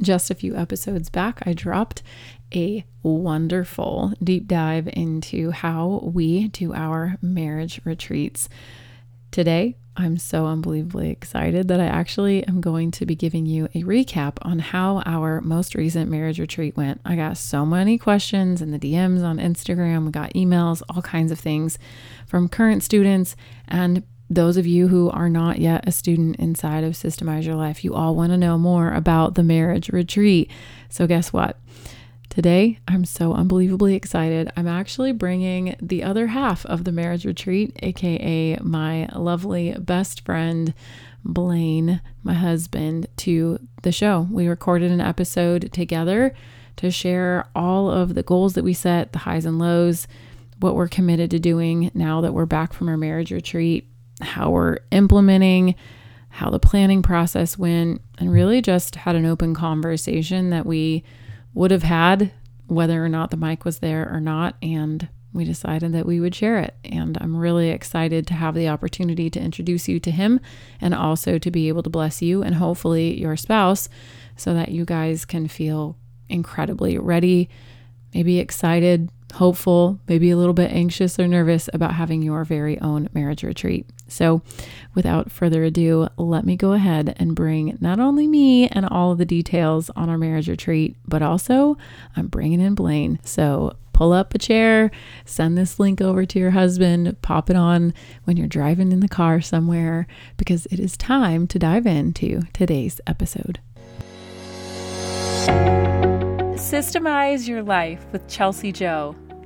just a few episodes back, I dropped a wonderful deep dive into how we do our marriage retreats. Today, I'm so unbelievably excited that I actually am going to be giving you a recap on how our most recent marriage retreat went. I got so many questions in the DMs on Instagram, we got emails, all kinds of things from current students and those of you who are not yet a student inside of Systemize Your Life. You all want to know more about the marriage retreat. So, guess what? Today, I'm so unbelievably excited. I'm actually bringing the other half of the marriage retreat, aka my lovely best friend, Blaine, my husband, to the show. We recorded an episode together to share all of the goals that we set, the highs and lows, what we're committed to doing now that we're back from our marriage retreat, how we're implementing, how the planning process went, and really just had an open conversation that we would have had whether or not the mic was there or not. And we decided that we would share it. And I'm really excited to have the opportunity to introduce you to him and also to be able to bless you and hopefully your spouse so that you guys can feel incredibly ready, maybe excited, hopeful, maybe a little bit anxious or nervous about having your very own marriage retreat. So, without further ado, let me go ahead and bring not only me and all of the details on our marriage retreat, but also I'm bringing in Blaine. So, pull up a chair, send this link over to your husband, pop it on when you're driving in the car somewhere, because it is time to dive into today's episode. Systemize Your Life with Chelsi Jo.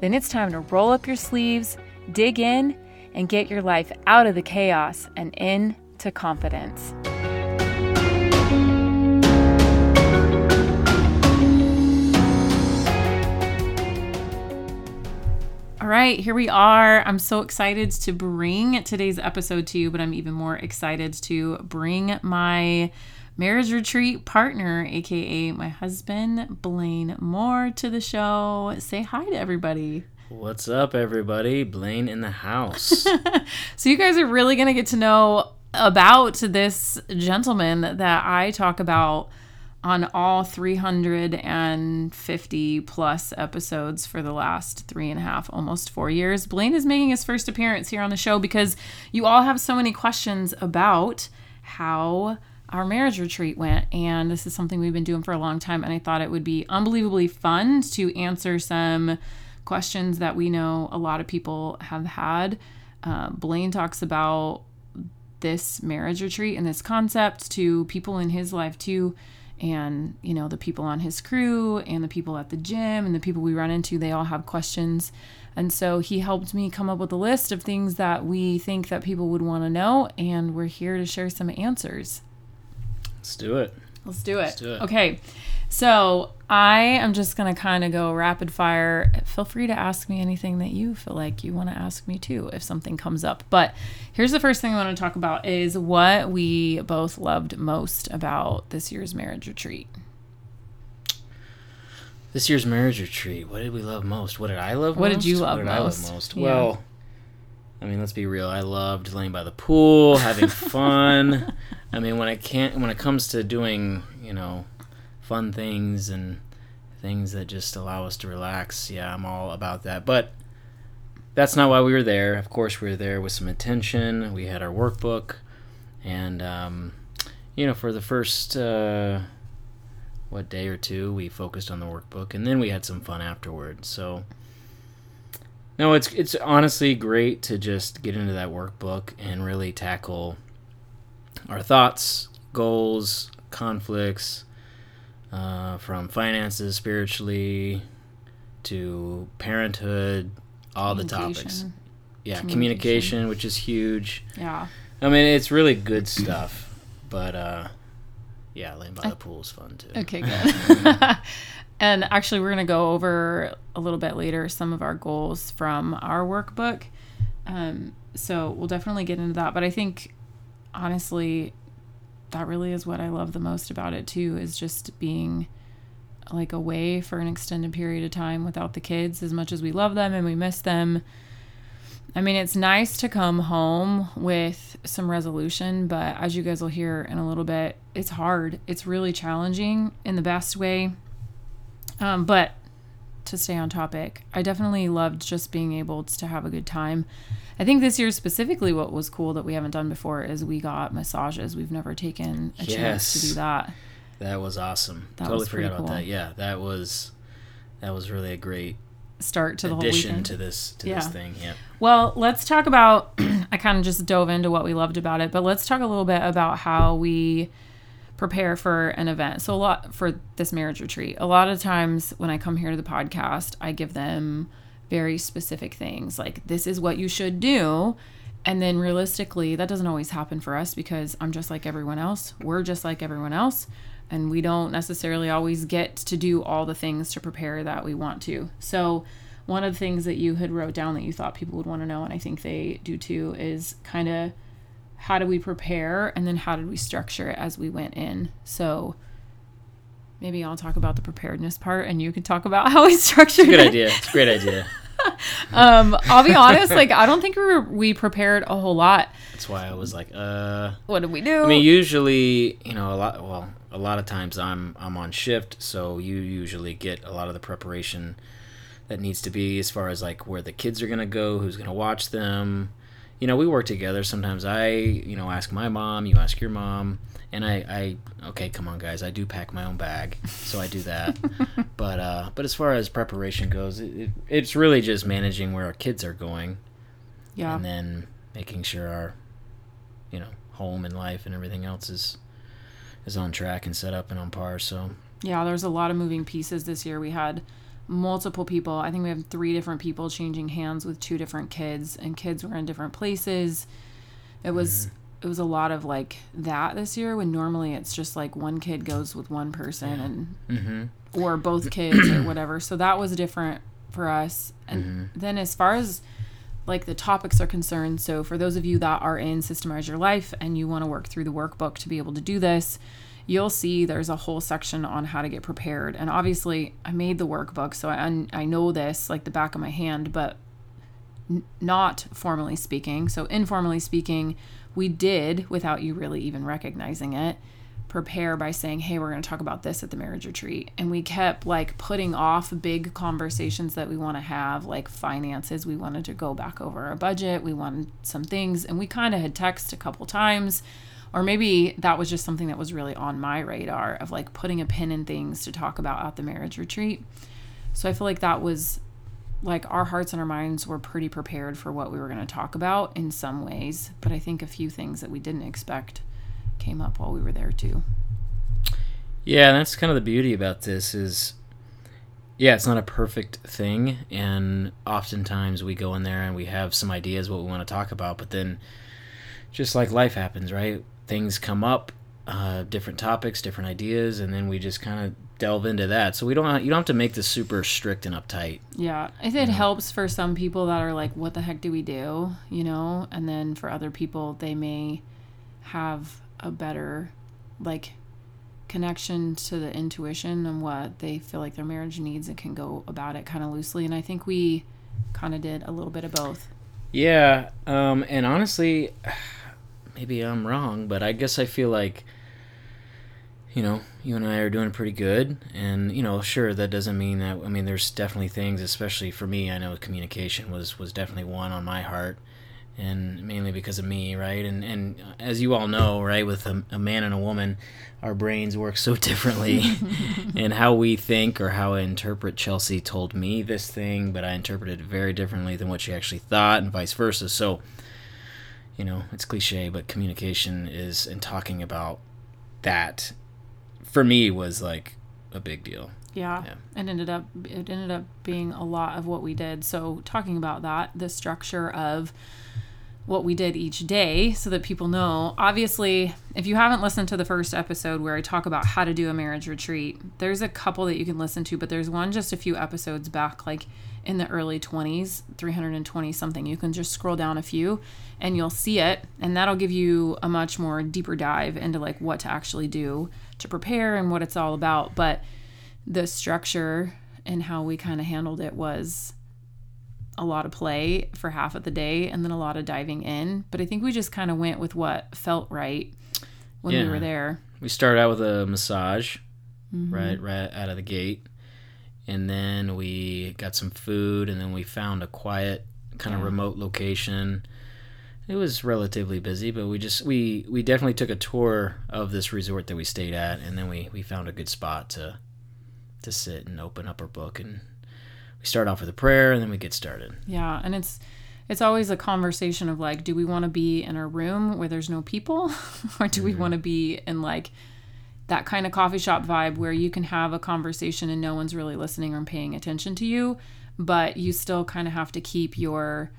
then it's time to roll up your sleeves dig in, and get your life out of the chaos and into confidence. All right, here we are. I'm so excited to bring today's episode to you, but I'm even more excited to bring my marriage retreat partner, aka my husband, Blaine Moore, to the show. Say hi to everybody. What's up, everybody? Blaine in the house. so, you guys are really going to get to know about this gentleman that I talk about on all 350 plus episodes for the last three and a half, almost four years. Blaine is making his first appearance here on the show because you all have so many questions about how our marriage retreat went. And this is something we've been doing for a long time. And I thought it would be unbelievably fun to answer some questions that we know a lot of people have had. Uh, Blaine talks about this marriage retreat and this concept to people in his life too and you know the people on his crew and the people at the gym and the people we run into they all have questions and so he helped me come up with a list of things that we think that people would want to know and we're here to share some answers let's do it let's do it, let's do it. okay so I am just going to kind of go rapid fire. Feel free to ask me anything that you feel like you want to ask me too if something comes up. But here's the first thing I want to talk about is what we both loved most about this year's marriage retreat. This year's marriage retreat, what did we love most? What did I love what most? did you love, what did most? I love most? Yeah. Well, I mean, let's be real. I loved laying by the pool, having fun. I mean, when it can't when it comes to doing, you know, fun things and things that just allow us to relax. Yeah, I'm all about that. But that's not why we were there. Of course, we were there with some intention. We had our workbook, and um, you know, for the first uh, what day or two, we focused on the workbook, and then we had some fun afterwards. So. No, it's it's honestly great to just get into that workbook and really tackle our thoughts, goals, conflicts, uh, from finances, spiritually, to parenthood, all the topics. Yeah, communication. communication. which is huge. Yeah. I mean, it's really good stuff, but uh, yeah, laying by the pool is fun too. Okay, good. and actually, we're going to go over a little bit later some of our goals from our workbook. Um, so we'll definitely get into that. But I think, honestly, that really is what I love the most about it too is just being like away for an extended period of time without the kids as much as we love them and we miss them. I mean, it's nice to come home with some resolution, but as you guys will hear in a little bit, it's hard. It's really challenging in the best way. Um, but to stay on topic, I definitely loved just being able to have a good time. I think this year specifically, what was cool that we haven't done before is we got massages. We've never taken a chance to do that. That was awesome. That totally was forgot about cool. that. Yeah, that was that was really a great Start to the whole addition weekend. to this to Yeah. this thing. Yeah. Well, let's talk about. I kind of just dove into what we loved about it, but let's talk a little bit about how we prepare for an event. So, a lot for this marriage retreat. A lot of times when I come here to the podcast, I give them very specific things like, this is what you should do. And then realistically, that doesn't always happen for us because I'm just like everyone else. We're just like everyone else. And we don't necessarily always get to do all the things to prepare that we want to. So, one of the things that you had wrote down that you thought people would want to know, and I think they do too, is kind of how do we prepare and then how did we structure it as we went in. So, maybe I'll talk about the preparedness part and you can talk about how we structured Good it. idea. It's a great idea. Um, I'll be honest, like I don't think we were, we prepared a whole lot. That's why I was like, uh What did we do? I mean, usually, you know, a lot. Well, a lot of times I'm I'm on shift, so you usually get a lot of the preparation that needs to be as far as like where the kids are gonna go, who's gonna watch them. You know, we work together. Sometimes I, you know, ask my mom, you ask your mom, and I, I, okay, come on, guys, I do pack my own bag, so I do that. but, uh, but as far as preparation goes, it, it, it's really just managing where our kids are going, yeah. and then making sure our, you know, home and life and everything else is is on track and set up and on par. So Yeah, there's a lot of moving pieces this year. We had multiple people. I think we have three different people changing hands with two different kids, and kids were in different places. It was it was a lot of like that this year when normally it's just like one kid goes with one person and hmm or both kids or whatever. So that was different for us. And then as far as like the topics are concerned, so for those of you that are in Systemize Your Life and you want to work through the workbook to be able to do this, you'll see there's a whole section on how to get prepared. And obviously, I made the workbook, so I I know this like the back of my hand, but n- not formally speaking. So informally speaking, we did without you really even recognizing it prepare by saying, Hey, we're going to talk about this at the marriage retreat. And we kept like putting off big conversations that we want to have, like finances. We wanted to go back over our budget. We wanted some things. And we kind of had text a couple times. Or maybe that was just something that was really on my radar of like putting a pin in things to talk about at the marriage retreat. So I feel like that was like our hearts and our minds were pretty prepared for what we were going to talk about in some ways. But I think a few things that we didn't expect came up while we were there too. yeah, that's kind of the beauty about this is, yeah, it's not a perfect thing, and oftentimes we go in there and we have some ideas what we want to talk about, but then just like life happens, right? Things come up, uh, different topics, different ideas, and then we just kind of delve into that. So we don't you don't have to make this super strict and uptight. Yeah, if it helps for some people that are like, "What the heck do we do?" You know, and then for other people, they may have a better like connection to the intuition and what they feel like their marriage needs and can go about it kind of loosely. And I think we kind of did a little bit of both. Yeah, um, and honestly, maybe I'm wrong, but I guess I feel like, you know, you and I are doing pretty good. And, you know, sure, that doesn't mean that, I mean, there's definitely things, especially for me, I know communication was, was definitely one on my heart. And mainly because of me, right? And and as you all know, right, with a, a man and a woman, our brains work so differently, and how we think or how I interpret. Chelsi told me this thing, but I interpreted it very differently than what she actually thought, and vice versa. So, you know, it's cliche, but communication is and talking about that for me was like a big deal. Yeah. Yeah. It ended up it ended up being a lot of what we did. So talking about that, the structure of what we did each day so that people know. Obviously, if you haven't listened to the first episode where I talk about how to do a marriage retreat, there's a couple that you can listen to, but there's one just a few episodes back, like in the early 20s, 320 something. You can just scroll down a few and you'll see it, and that'll give you a much more deeper dive into like what to actually do to prepare and what it's all about. But the structure and how we kind of handled it was a lot of play for half of the day and then a lot of diving in. But I think we just kind of went with what felt right when we were there. We started out with a massage, Mm-hmm. right, right out of the gate, and then we got some food, and then we found a quiet, kind of Yeah. remote location. It was relatively busy, but we just we we definitely took a tour of this resort that we stayed at, and then we we found a good spot to to sit and open up our book, and we start off with a prayer, and then we get started. Yeah, and it's it's always a conversation of like, do we want to be in a room where there's no people, or do we mm-hmm. want to be in like that kind of coffee shop vibe where you can have a conversation and no one's really listening or paying attention to you, but you still kind of have to keep your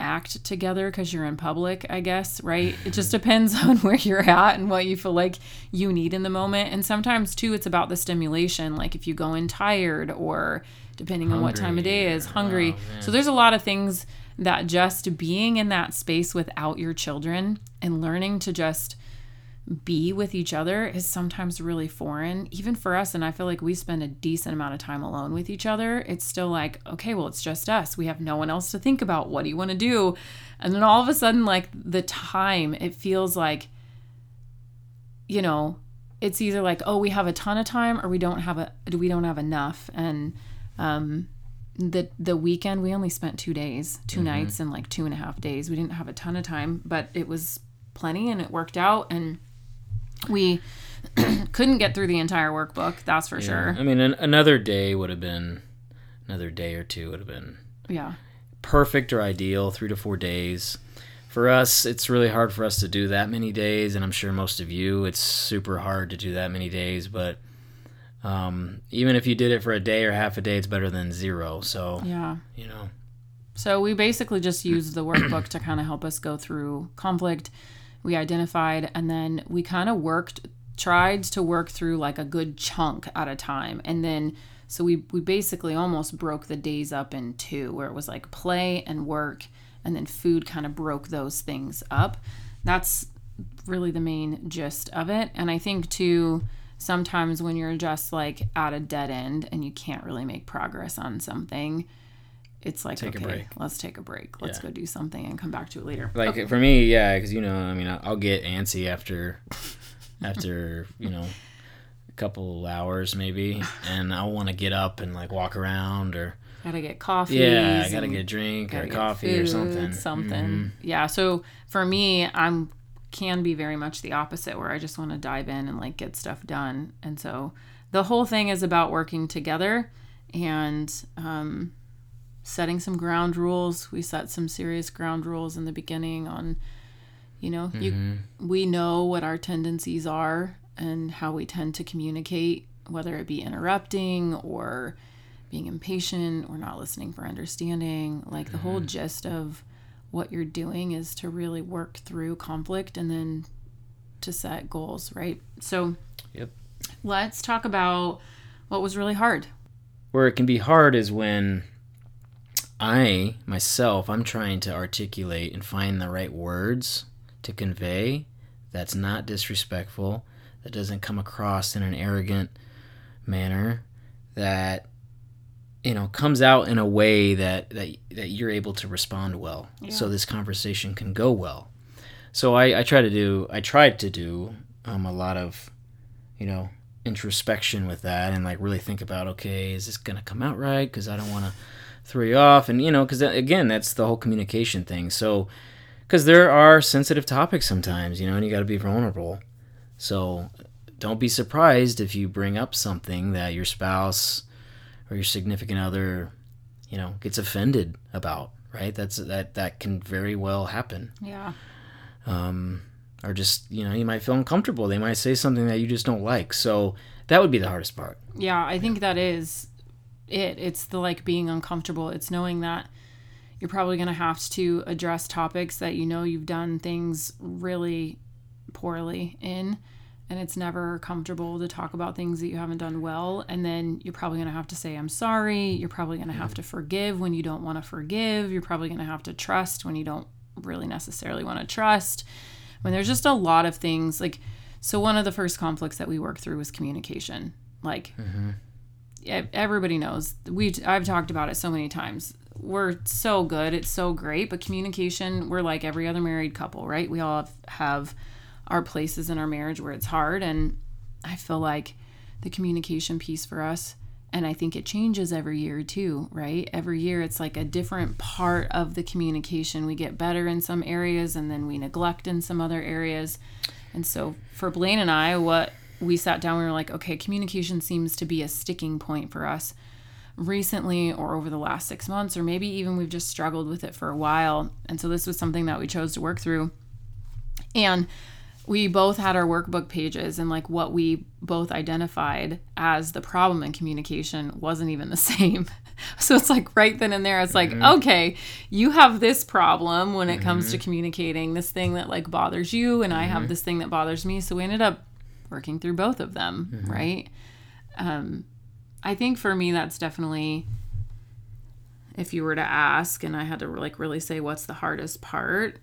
act together because you're in public, I guess, right? It just depends on where you're at and what you feel like you need in the moment. And sometimes, too, it's about the stimulation. Like if you go in tired or depending on what time of day is, hungry. oh, so there's a lot of things that just being in that space without your children and learning to just be with each other is sometimes really foreign, even for us. And I feel like we spend a decent amount of time alone with each other. It's still like, okay, well, it's just us. We have no one else to think about. What do you want to do? And then all of a sudden, like the time, it feels like, you know, it's either like, oh, we have a ton of time or we don't have a, we don't have enough. And, um, the the weekend we only spent two days, 2 nights and like two and a half days. We didn't have a ton of time, but it was plenty and it worked out and we couldn't get through the entire workbook, that's for sure. I mean, an, another day would have been another day or two would have been Yeah. perfect or ideal, three to four days. For us, it's really hard for us to do that many days, and I'm sure most of you, it's super hard to do that many days. But um, even if you did it for a day or half a day, it's better than zero. So, Yeah. you know, So we basically just used the workbook to kind of help us go through conflict. We identified and then we kind of worked tried to work through like a good chunk at a time. And then so we we basically almost broke the days up in two where it was like play and work and then food kind of broke those things up. That's really the main gist of it. And I think too sometimes when you're just like at a dead end and you can't really make progress on something, it's like Take okay, let's take a break. Let's Yeah. go do something and come back to it later. like for me, yeah, because you know, I mean, I'll get antsy after, after you know, a couple hours maybe, and I want to get up and like walk around or Gotta get coffee. yeah, I gotta get a drink or get coffee or food, something. Something. Mhm. Yeah. So for me, I'm can be very much the opposite where I just want to dive in and like get stuff done. And so the whole thing is about working together and um, setting some ground rules. We set some serious ground rules in the beginning on, you know, Mm-hmm. we know what our tendencies are and how we tend to communicate, whether it be interrupting or being impatient or not listening for understanding. Like the Mm-hmm. whole gist of what you're doing is to really work through conflict and then to set goals, right? So, Yep. let's talk about what was really hard. where it can be hard is when I myself I'm trying to articulate and find the right words to convey that's not disrespectful, that doesn't come across in an arrogant manner, that know comes out in a way that that, that you're able to respond well, so this conversation can go well. So I, I try to do I tried to do um, a lot of you know introspection with that and like really think about okay is this gonna come out right? Because i don't want to throw you off. And you know because again that's the whole communication thing. So because there are sensitive topics sometimes you know and you got to be vulnerable. So don't be surprised if you bring up something that your spouse or your significant other you know gets offended about right that's that that can very well happen Yeah. um, or just you know you might feel uncomfortable they might say something that you just don't like so that would be the hardest part Yeah, I think that is it. It's the like being uncomfortable. It's knowing that You're probably going to have to address topics that you know you've done things really poorly in and it's never comfortable to talk about things that you haven't done well and then you're probably going to have to say i'm sorry. You're probably going to have to forgive when you don't want to forgive. You're probably going to have to trust when you don't really necessarily want to trust when there's just a lot of things like so one of the first conflicts that we worked through was communication. Like mm-hmm. e- everybody knows. We i've talked about it so many times. We're so good. It's so great. But communication we're like every other married couple right? We all have, have our places in our marriage where it's hard and i feel like the communication piece for us and i think it changes every year too right every year it's like a different part of the communication we get better in some areas and then we neglect in some other areas and so for blaine and i what we sat down we were like okay communication seems to be a sticking point for us recently or over the last six months, or maybe even we've just struggled with it for a while. And so this was something that we chose to work through. And we both had our workbook pages, and like what we both identified as the problem in communication wasn't even the same. So it's like right then and there, it's like, mm-hmm. okay, you have this problem when it comes to mm-hmm. communicating, this thing that like bothers you, and I have mm-hmm. this thing that bothers me. So we ended up working through both of them, right? Um, I think for me, that's definitely if you were to ask and I had to like really say what's the hardest part,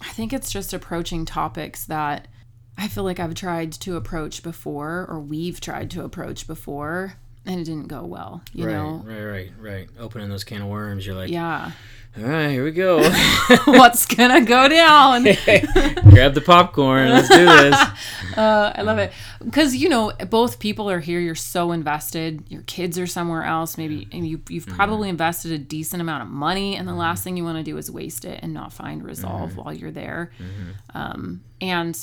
I think it's just approaching topics that I feel like I've tried to approach before or we've tried to approach before and it didn't go well, you right, know? right, right, right. Opening those can of worms, you're like, Yeah. All right, here we go. what's gonna go down? Grab the popcorn. Let's do this. Uh, I love it because you know both people are here. You're so invested. Your kids are somewhere else. Maybe and you you've probably invested a decent amount of money, and the last thing you want to do is waste it and not find resolve while you're there. Um, and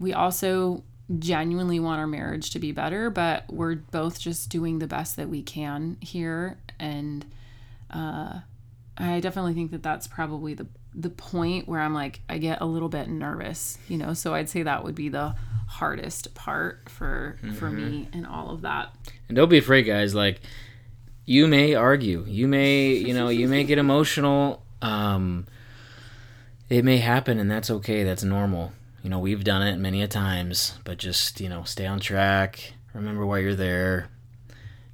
we also genuinely want our marriage to be better, but we're both just doing the best that we can here. And uh, I definitely think that that's probably the the point where I'm like I get a little bit nervous, you know. So I'd say that would be the hardest part for for me and all of that. And don't be afraid, guys. Like, you may argue. You may, you know, you may get emotional. Um, it may happen, and that's okay. That's normal. You know, we've done it many a times, but just, you know, stay on track. Remember why you're there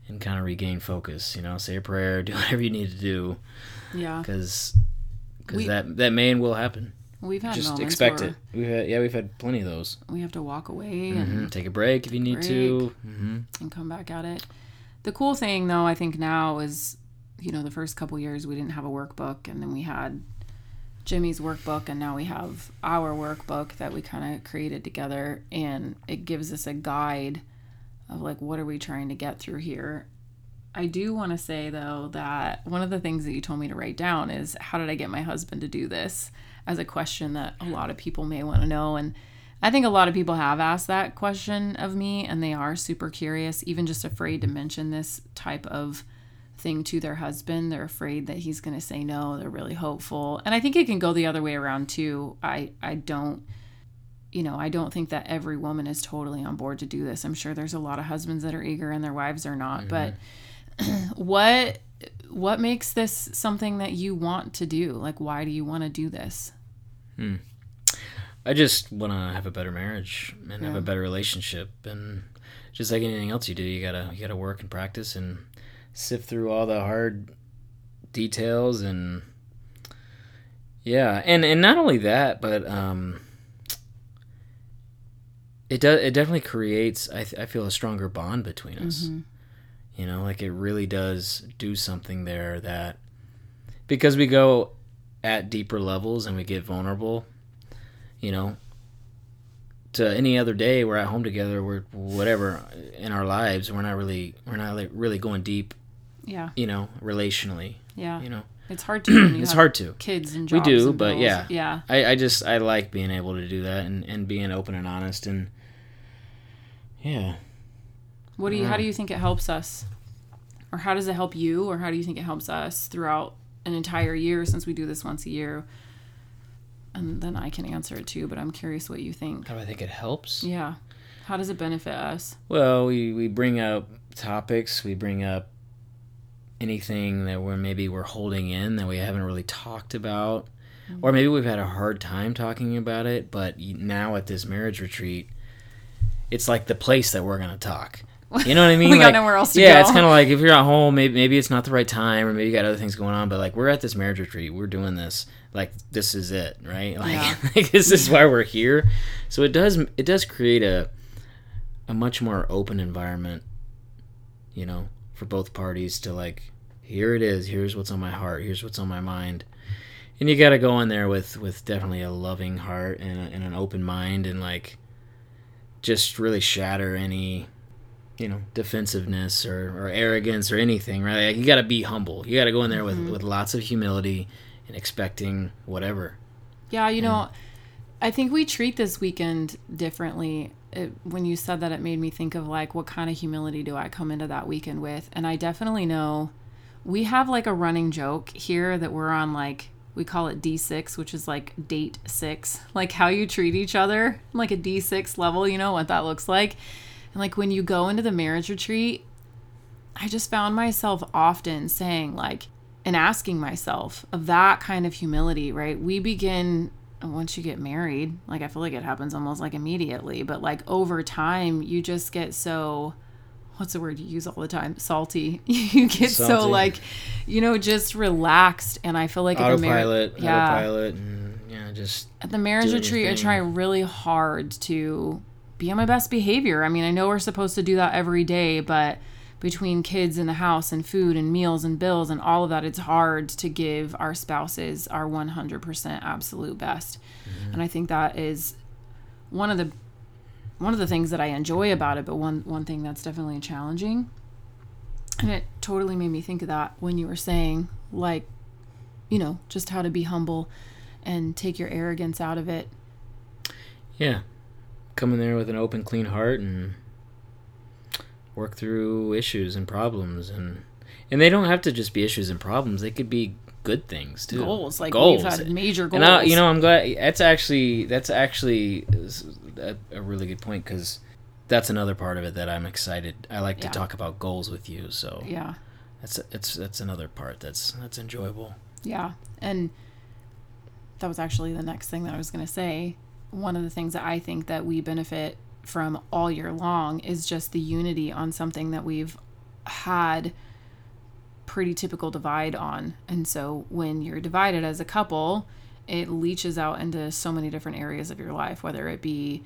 and kind of regain focus. You know, say a prayer, do whatever you need to do Yeah, because We- that, that may and will happen. we've had Just expect it. We've had, yeah, we've had plenty of those. we have to walk away hmm and, Take a break if you need to. hmm and come back at it. The cool thing though, I think now is, you know, the first couple years we didn't have a workbook, and then we had Jimmy's workbook, and now we have our workbook that we kind of created together, and it gives us a guide of like what are we trying to get through here. I do want to say though that one of the things that you told me to write down is how did I get my husband to do this as a question that a lot of people may want to know and I think a lot of people have asked that question of me and they are super curious even just afraid to mention this type of thing to their husband they're afraid that he's going to say no they're really hopeful and I think it can go the other way around too I I don't you know, I don't think that every woman is totally on board to do this. I'm sure there's a lot of husbands that are eager and their wives are not. But what what makes this something that you want to do? Like why do you want to do this? I just want to have a better marriage and have a better relationship, and just like anything else you do, you gotta you gotta work and practice and sift through all the hard details and yeah, and and not only that, but um, it does it definitely creates I th- I feel a stronger bond between us. You know, like it really does do something there that because we go at deeper levels and we get vulnerable you know to any other day we're at home together we're whatever in our lives we're not really we're not like really going deep Yeah. you know relationally Yeah. you know It's hard to it's hard to kids and We do, but yeah. Yeah. I, I just i like being able to do that and, and being open and honest and yeah What do you how do you think it helps us? Or how does it help you or how do you think it helps us throughout an entire year since we do this once a year? And then I can answer it too, but I'm curious what you think. how do i think it helps Yeah. How does it benefit us? Well, we, we bring up topics, we bring up anything that we're maybe we're holding in that we haven't really talked about or mm-hmm. maybe we've had a hard time talking about it but now at this marriage retreat it's like the place that we're going to talk you know what I mean? We got nowhere else to yeah, go. Yeah, it's kind of like if you're at home, maybe maybe it's not the right time, or maybe you got other things going on. But like we're at this marriage retreat, we're doing this. Like this is it, right? Like, Yeah. like this is why we're here. So it does it does create a a much more open environment, you know, for both parties to like. Here it is. Here's what's on my heart. Here's what's on my mind. And you got to go in there with with definitely a loving heart and, a, and an open mind and like just really shatter any you know defensiveness or, or arrogance or anything right like you got to be humble you got to go in there with, mm-hmm. with lots of humility and expecting whatever Yeah, you know, I think we treat this weekend differently. It, when you said that, it made me think of like, what kind of humility do I come into that weekend with? And I definitely know we have like a running joke here that we're on like, we call it D6, which is like date six, like how you treat each other, like a D6 level, you know what that looks like. And like when you go into the marriage retreat, I just found myself often saying, like, and asking myself of that kind of humility, right? We begin once you get married, like, I feel like it happens almost like immediately, but like over time, you just get so, what's the word you use all the time? Salty. You get so, like, you know, just relaxed. And I feel like at the mar- autopilot yeah, autopilot and yeah just at the marriage retreat, I try really hard to be on my best behavior. I mean, I know we're supposed to do that every day, but between kids in the house and food and meals and bills and all of that, it's hard to give our spouses our 100% absolute best. Mm-hmm. And I think that is one of the one of the things that I enjoy about it, but one one thing that's definitely challenging. And it totally made me think of that when you were saying like you know, just how to be humble and take your arrogance out of it. yeah come in there with an open clean heart and work through issues and problems and and they don't have to just be issues and problems they could be good things too Goals, like goals we've had major goals. and I, you know i'm glad that's actually that's actually a, a really good point because that's another part of it that i'm excited i like Yeah. to talk about goals with you so yeah, that's it's that's another part that's that's enjoyable yeah, and that was actually the next thing that I was going to say. One of the things that I think that we benefit from all year long is just the unity on something that we've had pretty typical divide on. And so when you're divided as a couple, it leaches out into so many different areas of your life, whether it be,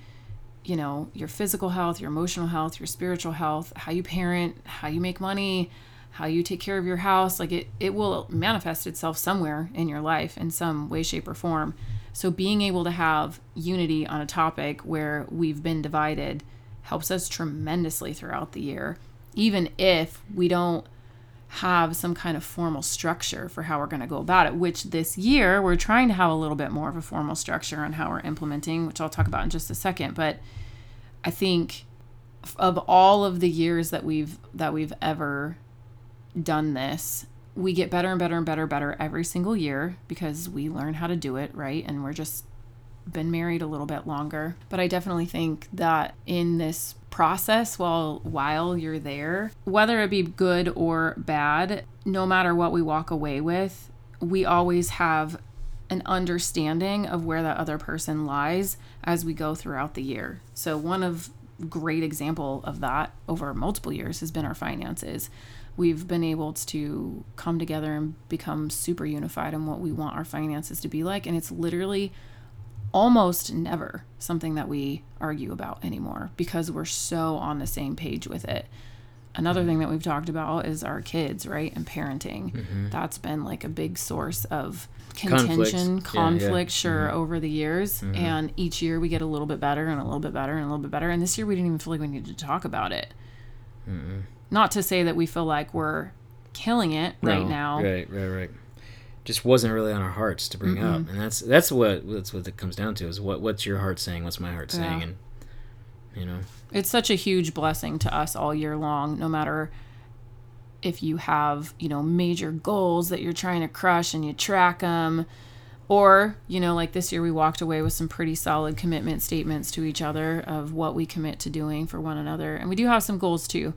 you know, your physical health, your emotional health, your spiritual health, how you parent, how you make money, how you take care of your house. Like it, it will manifest itself somewhere in your life in some way, shape, or form. So being able to have unity on a topic where we've been divided helps us tremendously throughout the year, even if we don't have some kind of formal structure for how we're going to go about it, which this year we're trying to have a little bit more of a formal structure on how we're implementing, which I'll talk about in just a second. But I think of all of the years that we've that we've ever done this, we get better and better and better better every single year because we learn how to do it, right? And we're just been married a little bit longer. But I definitely think that in this process while while you're there, whether it be good or bad, no matter what we walk away with, we always have an understanding of where that other person lies as we go throughout the year. So one of great example of that over multiple years has been our finances. We've been able to come together and become super unified on what we want our finances to be like and it's literally almost never something that we argue about anymore because we're so on the same page with it. Another mm-hmm. thing that we've talked about is our kids, right? And parenting. Mm-hmm. That's been like a big source of contention, Yeah, conflict, yeah. sure, over the years. And each year we get a little bit better and a little bit better and a little bit better. And this year we didn't even feel like we needed to talk about it. Not to say that we feel like we're killing it right No, now. Right, right, right. Just wasn't really on our hearts to bring up, and that's that's what that's what it comes down to is what what's your heart saying, what's my heart saying, and you know, it's such a huge blessing to us all year long no matter if you have you know major goals that you're trying to crush and you track them Or, you know, like this year we walked away with some pretty solid commitment statements to each other of what we commit to doing for one another. And we do have some goals too,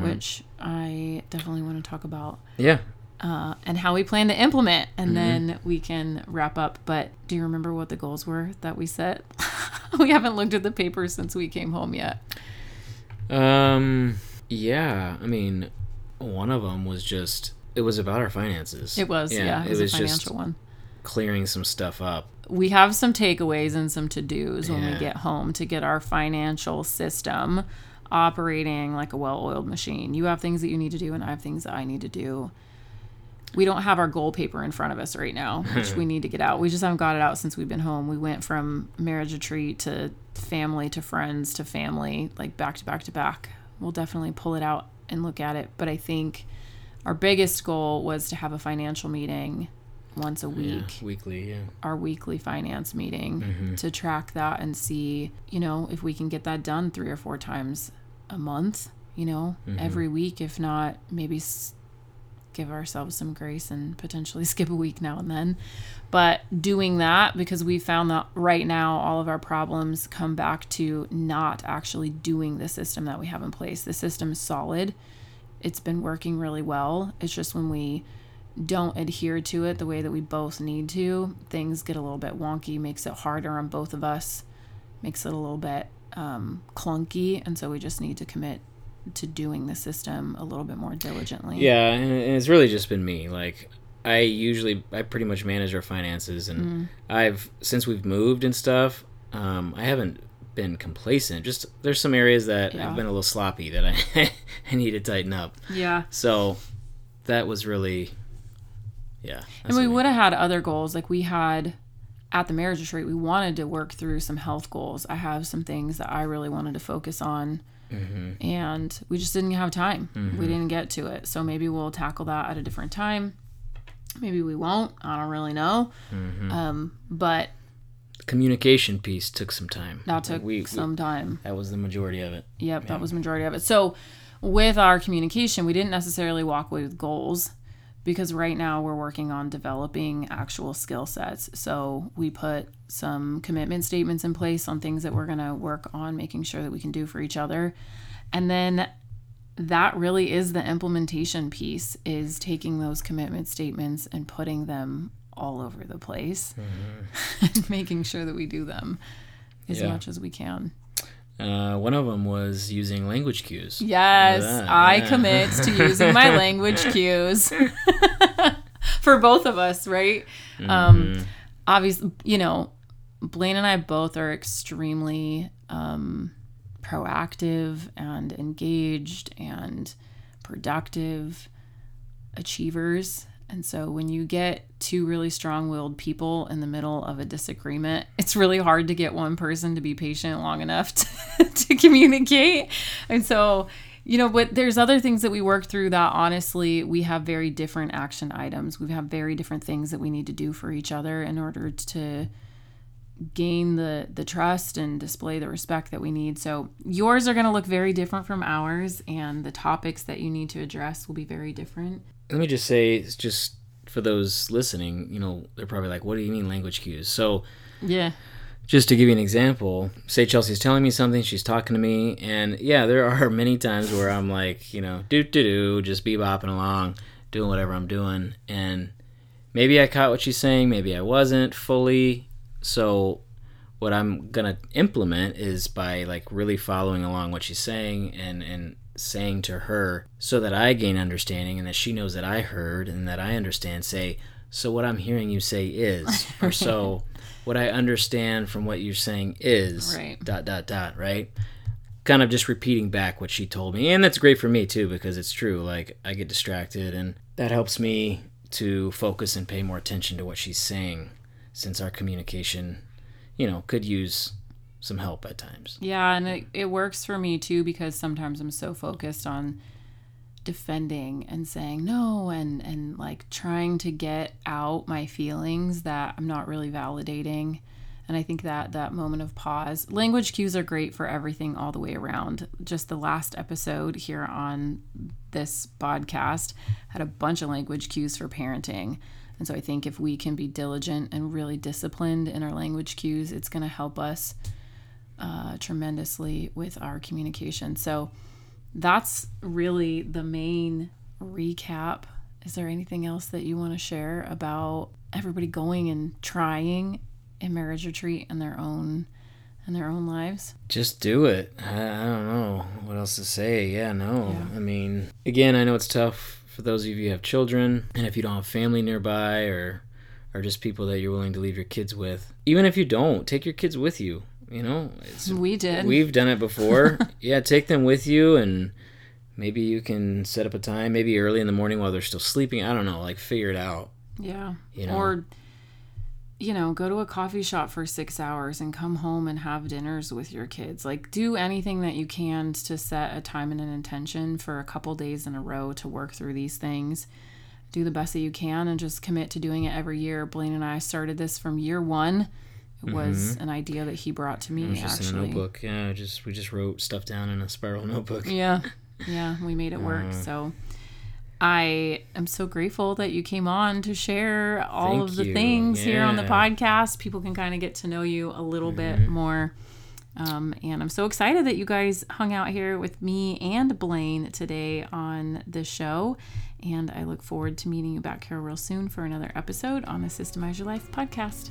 which I definitely want to talk about Yeah. uh, and how we plan to implement. And then we can wrap up. But do you remember what the goals were that we set? we haven't looked at the papers since we came home yet. Um. Yeah. I mean, one of them was just it was about our finances. It was, yeah, it was, a financial one. Clearing some stuff up. we have some takeaways and some to dos when we get home to get our financial system operating like a well oiled machine. You have things that you need to do, and I have things that I need to do. We don't have our goal paper in front of us right now, which we need to get out. We just haven't got it out since we've been home. We went from marriage retreat to family to friends to family, like back to back to back. We'll definitely pull it out and look at it. But I think our biggest goal was to have a financial meeting once a week Yeah, weekly. Yeah. our weekly finance meeting Mm-hmm. to track that and see, you know, if we can get that done three or four times a month, you know, Mm-hmm. every week. If not, maybe s- give ourselves some grace and potentially skip a week now and then. But doing that because we found that right now all of our problems come back to not actually doing the system that we have in place. The system is solid. It's been working really well. It's just when we don't adhere to it the way that we both need to, things get a little bit wonky, makes it harder on both of us, makes it a little bit um, clunky. And so we just need to commit to doing the system a little bit more diligently. Yeah, and it's really just been me. Like I usually I pretty much manage our finances and Mm-hmm. I've since we've moved and stuff, um, I haven't been complacent. Just there's some areas that Yeah. I've been a little sloppy that I I need to tighten up. Yeah. So that was really yeah. And we would have had other goals. Like we had at the marriage retreat, we wanted to work through some health goals. I have some things that I really wanted to focus on. Mm-hmm. And we just didn't have time. We mm-hmm. didn't get to it. So maybe we'll tackle that at a different time. Maybe we won't. I don't really know. Mm-hmm. Um, but communication piece took some time. that took we, we- some time. that was the majority of it. Yep, that was majority of it. So with our communication, we didn't necessarily walk away with goals because right now we're working on developing actual skill sets. So we put some commitment statements in place on things that we're going to work on making sure that we can do for each other. And then that really is the implementation piece is taking those commitment statements and putting them all over the place mm-hmm. and making sure that we do them as Yeah. much as we can. Uh, one of them was using language cues. Yes, I yeah. commit to using my language cues for both of us, right? Mm-hmm. Um, obviously, you know, Blaine and I both are extremely um, proactive and engaged and productive achievers. And so when you get two really strong willed people in the middle of a disagreement, it's really hard to get one person to be patient long enough to, to communicate. And so, you know, but there's other things that we work through that honestly we have very different action items. We have very different things that we need to do for each other in order to gain the the trust and display the respect that we need. So yours are going to look very different from ours and the topics that you need to address will be very different. Let me just say, it's just for those listening, you know, they're probably like, "What do you mean language cues?" So Yeah. just to give you an example, say Chelsi's telling me something, she's talking to me, and yeah, there are many times where I'm like, you know, do do do, just bebopping along, doing whatever I'm doing, and maybe I caught what she's saying, maybe I wasn't fully. So what I'm gonna implement is by like really following along what she's saying and and saying to her so that I gain understanding and that she knows that I heard and that I understand. Say, so what I'm hearing you say is, or so what I understand from what you're saying is Right. dot dot dot right. Kind of just repeating back what she told me, and that's great for me too because it's true. Like I get distracted, and that helps me to focus and pay more attention to what she's saying, since our communication, you know, could use some help at times. Yeah, and it, it works for me too because sometimes I'm so focused on defending and saying no and and like trying to get out my feelings that I'm not really validating. And I think that that moment of pause, language cues are great for everything all the way around. Just the last episode here on this podcast had a bunch of language cues for parenting. And so I think if we can be diligent and really disciplined in our language cues, it's going to help us uh, tremendously with our communication. So that's really the main recap. Is there anything else that you want to share about everybody going and trying a marriage retreat in their own in their own lives? Just do it. I, I don't know what else to say. Yeah, no. Yeah. I mean, again, I know it's tough for those of you who have children, and if you don't have family nearby, or or just people that you're willing to leave your kids with. Even if you don't, take your kids with you. You know, We did. we've done it before. yeah, take them with you, and maybe you can set up a time, maybe early in the morning while they're still sleeping. I don't know, like figure it out. Yeah. You know? Or, you know, go to a coffee shop for six hours and come home and have dinners with your kids. Like, do anything that you can to set a time and an intention for a couple days in a row to work through these things. Do the best that you can and just commit to doing it every year. Blaine and I started this from year one. It was an idea that he brought to me, Mm-hmm. It was just actually. in a notebook. Yeah, just we just wrote stuff down in a spiral notebook. Yeah. Yeah, we made it work. Uh. So I am so grateful that you came on to share all Thank of the you. things here on the Mm-hmm. podcast. People can kind of get to know you a little bit more. Um, and I'm so excited that you guys hung out here with me and Blaine today on the show. And I look forward to meeting you back here real soon for another episode on the Systemize Your Life podcast.